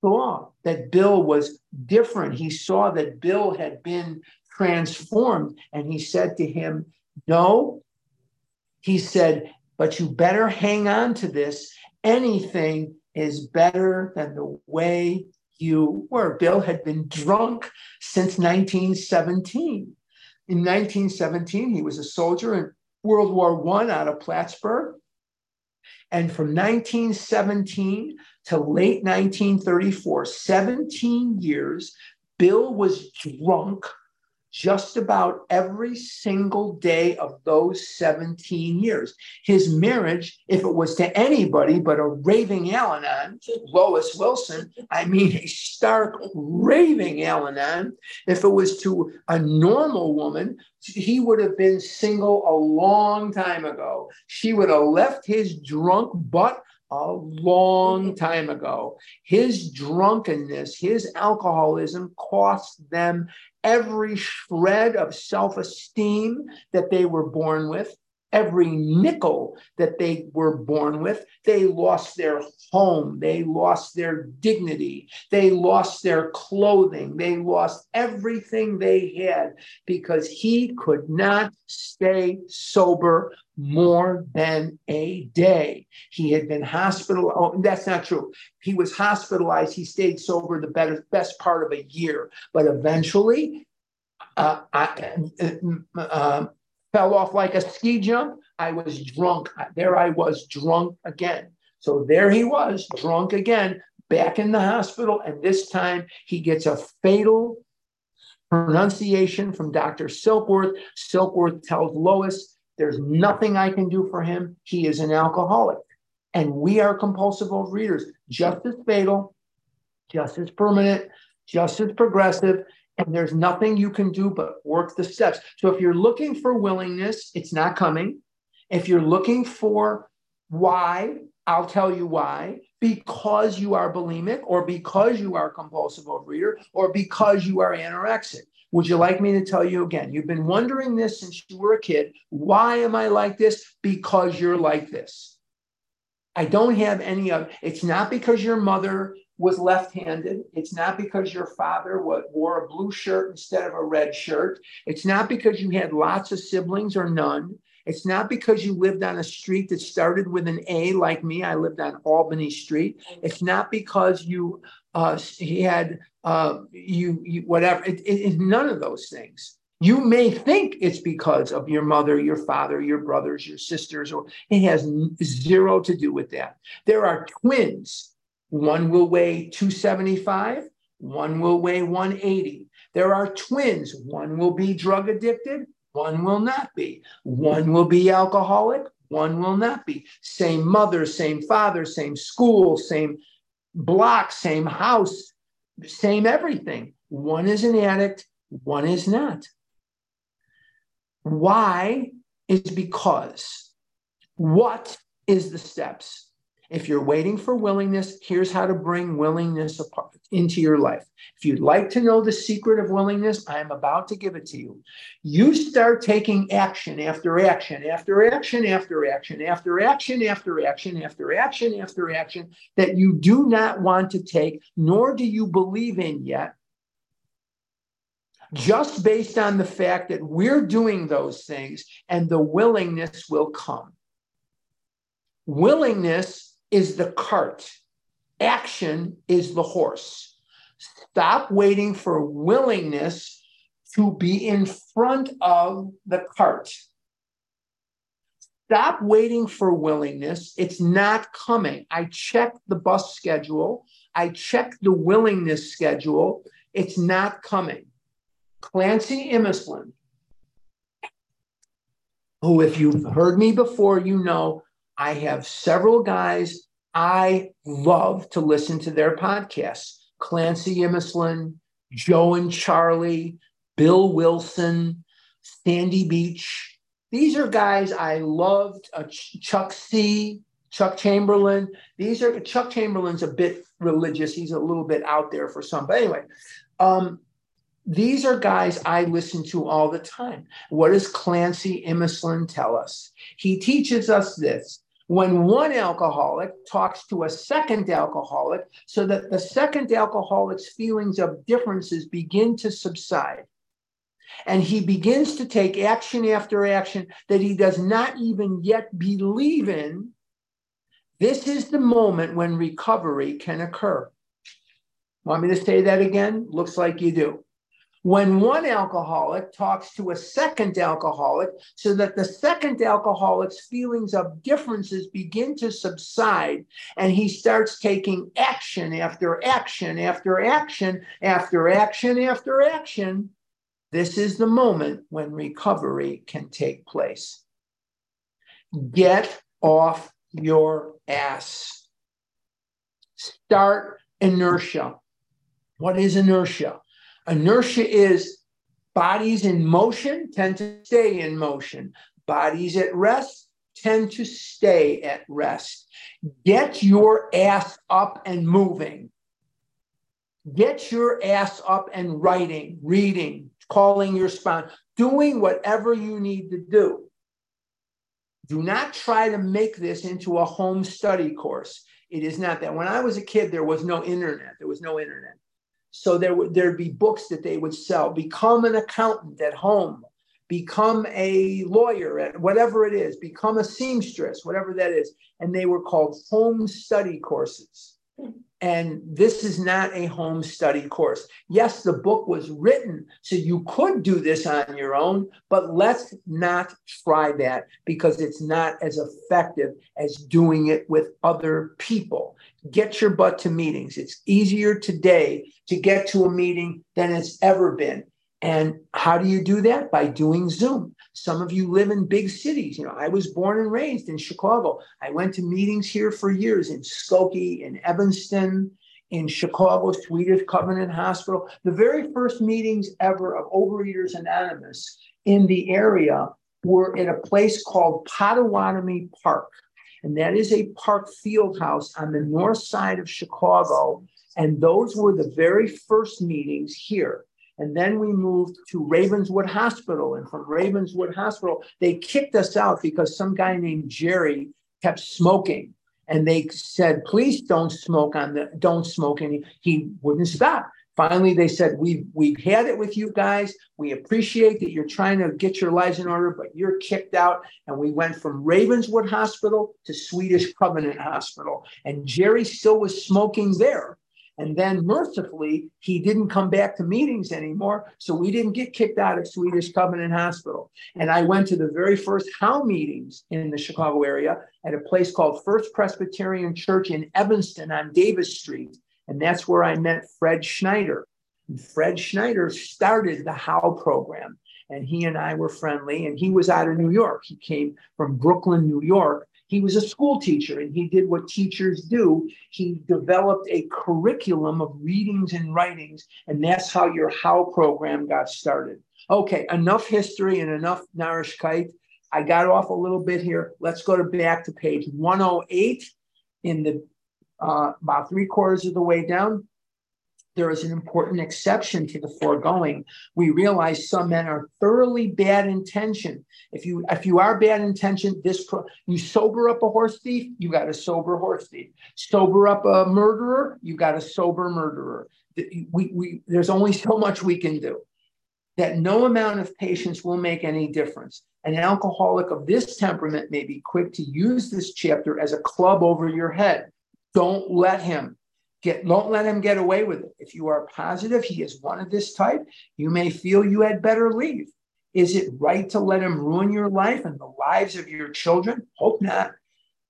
Speaker 2: saw that Bill was different. He saw that Bill had been transformed. And he said to him, No. He said, But you better hang on to this. Anything is better than the way you were. Bill had been drunk since 1917. In 1917, he was a soldier in World War I out of Plattsburgh. And from 1917 to late 1934, 17 years, Bill was drunk just about every single day of those 17 years. His marriage, if it was to anybody but a raving Al Lois Wilson, I mean a stark raving Al if it was to a normal woman, he would have been single a long time ago. She would have left his drunk butt a long mm-hmm. time ago. His drunkenness, his alcoholism cost them every shred of self esteem that they were born with, every nickel that they were born with. They lost their home, they lost their dignity, they lost their clothing, they lost everything they had because he could not stay sober more than a day. He had been hospitalized. Oh, that's not true. He was hospitalized. He stayed sober the better, best part of a year, but eventually, uh, I, uh, uh, fell off like a ski jump. I was drunk. There I was drunk again. So there he was, drunk again, back in the hospital. And this time he gets a fatal pronunciation from Dr. Silkworth. Silkworth tells Lois, There's nothing I can do for him. He is an alcoholic. And we are compulsive overeaters, just as fatal, just as permanent, just as progressive. And there's nothing you can do but work the steps. So if you're looking for willingness, it's not coming. If you're looking for why, I'll tell you why. Because you are bulimic, or because you are compulsive overeater, or because you are anorexic. Would you like me to tell you again? You've been wondering this since you were a kid. Why am I like this? Because you're like this. I don't have any of it's not because your mother was left-handed. It's not because your father wore a blue shirt instead of a red shirt. It's not because you had lots of siblings or none. It's not because you lived on a street that started with an A like me. I lived on Albany Street. It's not because you uh, he had uh, you, you whatever. It, it, it's none of those things. You may think it's because of your mother, your father, your brothers, your sisters, or it has zero to do with that. There are twins one will weigh 275, one will weigh 180. There are twins. One will be drug addicted, one will not be. One will be alcoholic, one will not be. Same mother, same father, same school, same block, same house, same everything. One is an addict, one is not. Why is because what is the steps? If you're waiting for willingness, here's how to bring willingness into your life. If you'd like to know the secret of willingness, I am about to give it to you. You start taking action after action, after action, after action, after action, after action, after action, after action that you do not want to take, nor do you believe in yet, just based on the fact that we're doing those things and the willingness will come. Willingness is the cart, action is the horse. Stop waiting for willingness to be in front of the cart. Stop waiting for willingness. It's not coming. I checked the bus schedule. I checked the willingness schedule. It's not coming. Clancy Imislund, who, if you've heard me before, you know I have several guys I love to listen to their podcasts. Clancy Imislund, Joe and Charlie, Bill Wilson, Sandy Beach. These are guys I loved. Uh, Chuck C, Chuck Chamberlain. These are Chuck Chamberlain's a bit religious. He's a little bit out there for some. But anyway, um, these are guys I listen to all the time. What does Clancy Imislund tell us? He teaches us this when one alcoholic talks to a second alcoholic so that the second alcoholic's feelings of differences begin to subside. And he begins to take action after action that he does not even yet believe in. This is the moment when recovery can occur. Want me to say that again? Looks like you do when one alcoholic talks to a second alcoholic so that the second alcoholic's feelings of differences begin to subside and he starts taking action after action after action after action after action, this is the moment when recovery can take place. Get off your ass. Start inertia. What is inertia? Inertia is bodies in motion tend to stay in motion. Bodies at rest tend to stay at rest. Get your ass up and moving. Get your ass up and writing, reading, calling your sponsor, doing whatever you need to do. Do not try to make this into a home study course. It is not that. When I was a kid, there was no internet. There was no internet. So there would there'd be books that they would sell. Become an accountant at home. Become a lawyer at whatever it is. Become a seamstress, whatever that is. And they were called home study courses. And this is not a home study course. Yes, the book was written so you could do this on your own, but let's not try that because it's not as effective as doing it with other people. Get your butt to meetings. It's easier today to get to a meeting than it's ever been. And how do you do that? By doing Zoom. Some of you live in big cities. You know, I was born and raised in Chicago. I went to meetings here for years in Skokie, in Evanston, in Chicago, Swedish Covenant Hospital. The very first meetings ever of Overeaters Anonymous in the area were at a place called Pottawattomie Park. And that is a park field house on the north side of Chicago. And those were the very first meetings here. And then we moved to Ravenswood Hospital. And from Ravenswood Hospital, they kicked us out because some guy named Jerry kept smoking. And they said, please don't smoke on the don't smoke. And he, he wouldn't stop. Finally, they said, we've, we've had it with you guys. We appreciate that you're trying to get your lives in order, but you're kicked out. And we went from Ravenswood Hospital to Swedish Covenant Hospital. And Jerry still was smoking there. And then mercifully, he didn't come back to meetings anymore. So we didn't get kicked out of Swedish Covenant Hospital. And I went to the very first HOW meetings in the Chicago area at a place called First Presbyterian Church in Evanston on Davis Street. And that's where I met Fred Schneider. And Fred Schneider started the HOW program. and he and I were friendly. And he was out of New York. He came from Brooklyn, New York. He was a school teacher and he did what teachers do. He developed a curriculum of readings and writings, and that's how your HOW program got started. Okay, enough history and enough Narishkeit. I got off a little bit here. Let's go to back to page 108 in the uh, about three quarters of the way down there is an important exception to the foregoing. We realize some men are thoroughly bad intention. If you if you are bad intention, this pro, you sober up a horse thief, you got a sober horse thief. Sober up a murderer, you got a sober murderer. We, we there's only so much we can do. That no amount of patience will make any difference. An alcoholic of this temperament may be quick to use this chapter as a club over your head. Don't let him. Get, don't let him get away with it. If you are positive he is one of this type, you may feel you had better leave. Is it right to let him ruin your life and the lives of your children? Hope not.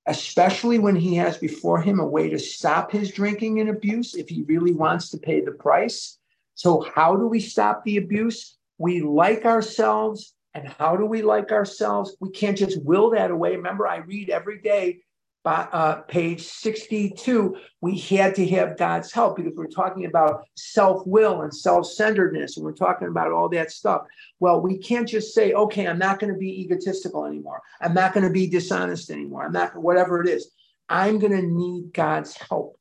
Speaker 2: Especially when he has before him a way to stop his drinking and abuse if he really wants to pay the price. So, how do we stop the abuse? We like ourselves. And how do we like ourselves? We can't just will that away. Remember, I read every day uh, page 62, we had to have God's help because we're talking about self will and self centeredness, and we're talking about all that stuff. Well, we can't just say, okay, I'm not going to be egotistical anymore. I'm not going to be dishonest anymore. I'm not, whatever it is. I'm going to need God's help.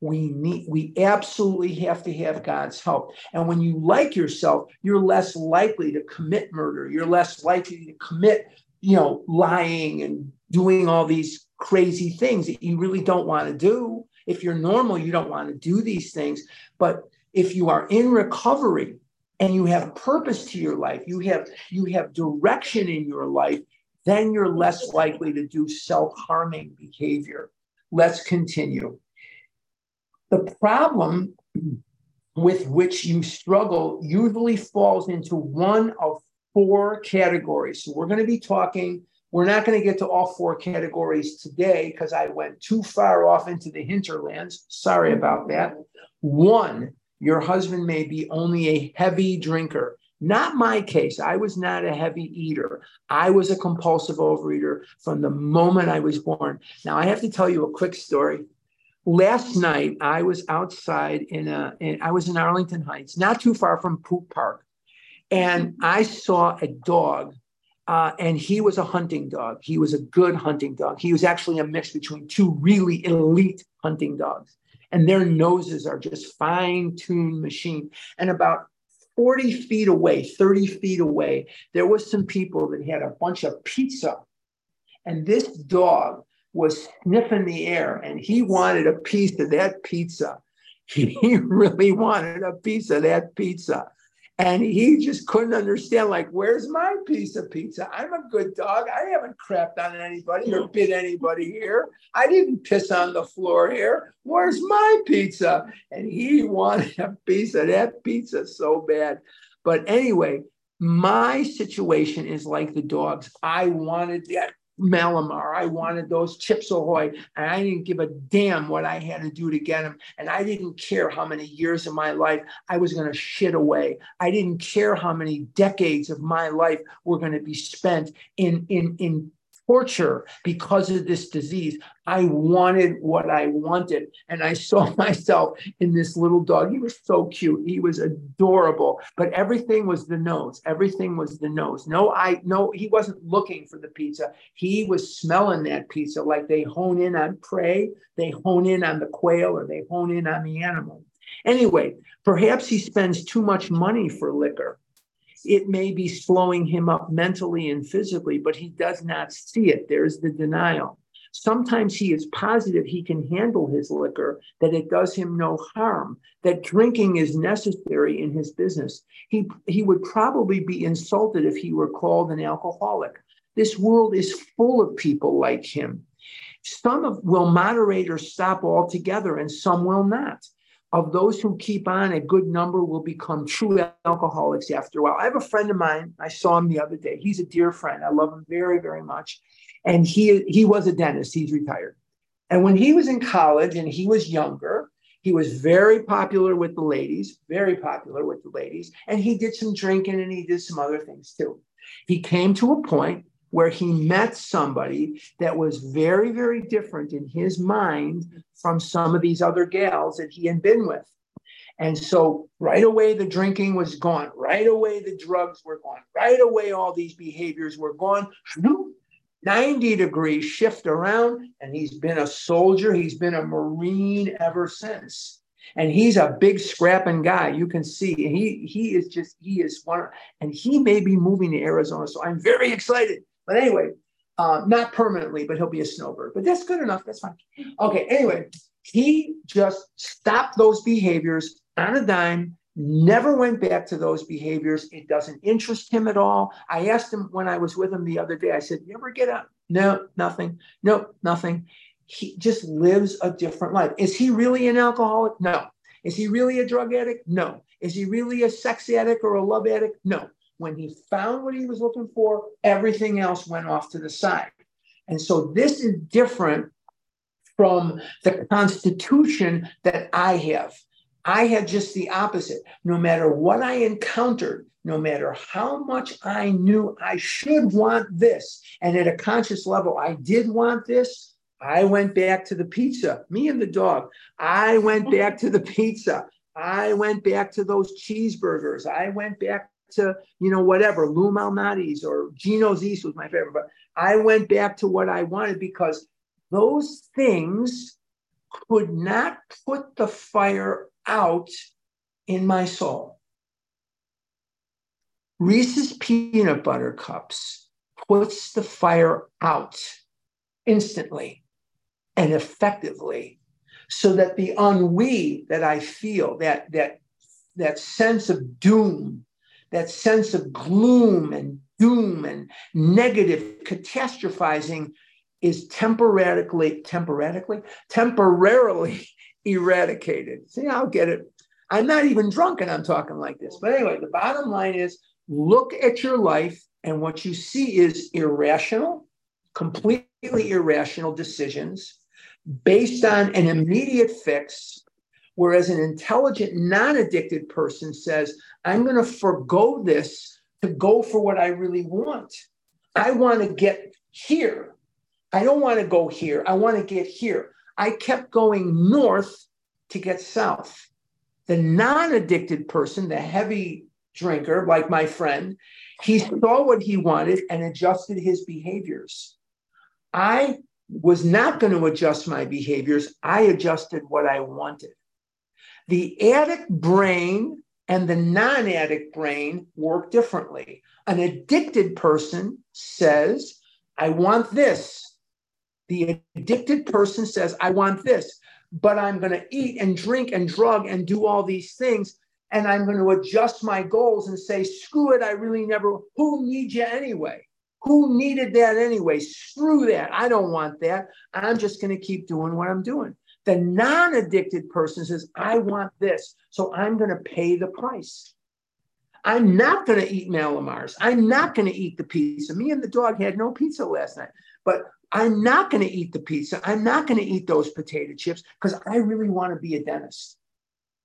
Speaker 2: We need, we absolutely have to have God's help. And when you like yourself, you're less likely to commit murder. You're less likely to commit, you know, lying and doing all these crazy things that you really don't want to do. If you're normal, you don't want to do these things. But if you are in recovery and you have purpose to your life, you have you have direction in your life, then you're less likely to do self-harming behavior. Let's continue. The problem with which you struggle usually falls into one of four categories. So we're going to be talking we're not going to get to all four categories today because I went too far off into the hinterlands. Sorry about that. One, your husband may be only a heavy drinker. Not my case. I was not a heavy eater. I was a compulsive overeater from the moment I was born. Now, I have to tell you a quick story. Last night, I was outside in a, in, I was in Arlington Heights, not too far from Poop Park, and I saw a dog uh, and he was a hunting dog. He was a good hunting dog. He was actually a mix between two really elite hunting dogs. And their noses are just fine tuned machine. And about 40 feet away, 30 feet away, there was some people that had a bunch of pizza. And this dog was sniffing the air and he wanted a piece of that pizza. He really wanted a piece of that pizza. And he just couldn't understand, like, where's my piece of pizza? I'm a good dog. I haven't crapped on anybody or bit anybody here. I didn't piss on the floor here. Where's my pizza? And he wanted a piece of that pizza so bad. But anyway, my situation is like the dogs. I wanted that Mallomar. I wanted those Chips Ahoy, and I didn't give a damn what I had to do to get them. And I didn't care how many years of my life I was going to shit away. I didn't care how many decades of my life were going to be spent in in in torture because of this disease. I wanted what I wanted. And I saw myself in this little dog. He was so cute. He was adorable. But everything was the nose. Everything was the nose. No, I no, he wasn't looking for the pizza. He was smelling that pizza like they hone in on prey, they hone in on the quail, or they hone in on the animal. Anyway, perhaps he spends too much money for liquor it may be slowing him up mentally and physically, but he does not see it. There's the denial. Sometimes he is positive he can handle his liquor, that it does him no harm, that drinking is necessary in his business. He, he would probably be insulted if he were called an alcoholic. This world is full of people like him. Some of, will moderate or stop altogether, and some will not of those who keep on, a good number will become true alcoholics after a while. I have a friend of mine. I saw him the other day. He's a dear friend. I love him very, very much. And he he was a dentist. He's retired. And when he was in college and he was younger, He was very popular with the ladies, very popular with the ladies. And he did some drinking and he did some other things too. He came to a point where he met somebody that was very, very different in his mind from some of these other gals that he had been with. And so right away, the drinking was gone. Right away, the drugs were gone. Right away, all these behaviors were gone. 90 degrees shift around, and he's been a soldier. He's been a Marine ever since. And he's a big scrapping guy. You can see he he is just he is one, and he may be moving to Arizona. So I'm very excited. But anyway, uh, not permanently, but he'll be a snowbird. But that's good enough. That's fine. Okay. Anyway, he just stopped those behaviors on a dime, never went back to those behaviors. It doesn't interest him at all. I asked him when I was with him the other day, I said, You ever get up? No, nothing. No, nothing. He just lives a different life. Is he really an alcoholic? No. Is he really a drug addict? No. Is he really a sex addict or a love addict? No. When he found what he was looking for, everything else went off to the side. And so this is different from the constitution that I have. I had just the opposite. No matter what I encountered, no matter how much I knew I should want this, and at a conscious level, I did want this, I went back to the pizza. Me and the dog. I went back to the pizza. I went back to those cheeseburgers. I went back to, you know, whatever, Lou Malnati's or Gino's East was my favorite. But I went back to what I wanted because those things could not put the fire out in my soul. Reese's peanut butter cups puts the fire out instantly and effectively so that the ennui that I feel, that, that, that sense of doom, that sense of gloom and doom and negative catastrophizing is temporarily, temporarily, temporarily eradicated. See, I'll get it. I'm not even drunk and I'm talking like this. But anyway, the bottom line is look at your life, and what you see is irrational, completely irrational decisions based on an immediate fix. Whereas an intelligent, non addicted person says, I'm going to forego this to go for what I really want. I want to get here. I don't want to go here. I want to get here. I kept going north to get south. The non addicted person, the heavy drinker, like my friend, he saw what he wanted and adjusted his behaviors. I was not going to adjust my behaviors. I adjusted what I wanted. The addict brain and the non addict brain work differently. An addicted person says, I want this. The addicted person says, I want this, but I'm going to eat and drink and drug and do all these things. And I'm going to adjust my goals and say, screw it, I really never, who needs you anyway? Who needed that anyway? Screw that. I don't want that. I'm just going to keep doing what I'm doing. The non addicted person says, I want this. So I'm going to pay the price. I'm not going to eat Mallomars. I'm not going to eat the pizza. Me and the dog had no pizza last night. But I'm not going to eat the pizza. I'm not going to eat those potato chips because I really want to be a dentist.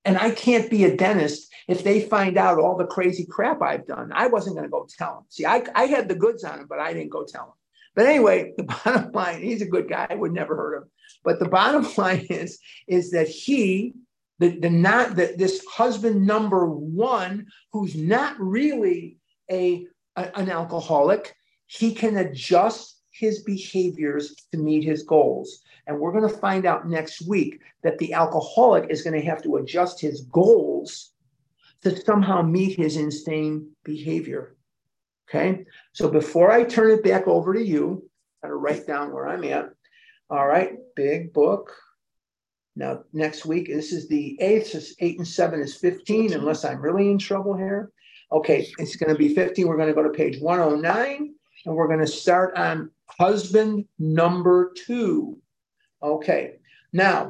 Speaker 2: And I can't be a dentist if they find out all the crazy crap I've done. I wasn't going to go tell them. See, I, I had the goods on him, but I didn't go tell him. But anyway, the bottom line, he's a good guy. I would never hurt him. But the bottom line is, is that he, the, the not that this husband number one, who's not really a, a an alcoholic, he can adjust his behaviors to meet his goals. And we're going to find out next week that the alcoholic is going to have to adjust his goals to somehow meet his insane behavior. Okay. So before I turn it back over to you, I'm going to write down where I'm at. All right. Big book. Now, next week, this is the eighth, so eight and seven is 15, unless I'm really in trouble here. Okay, it's going to be 15. We're going to go to page 109 and we're going to start on husband number two. Okay, now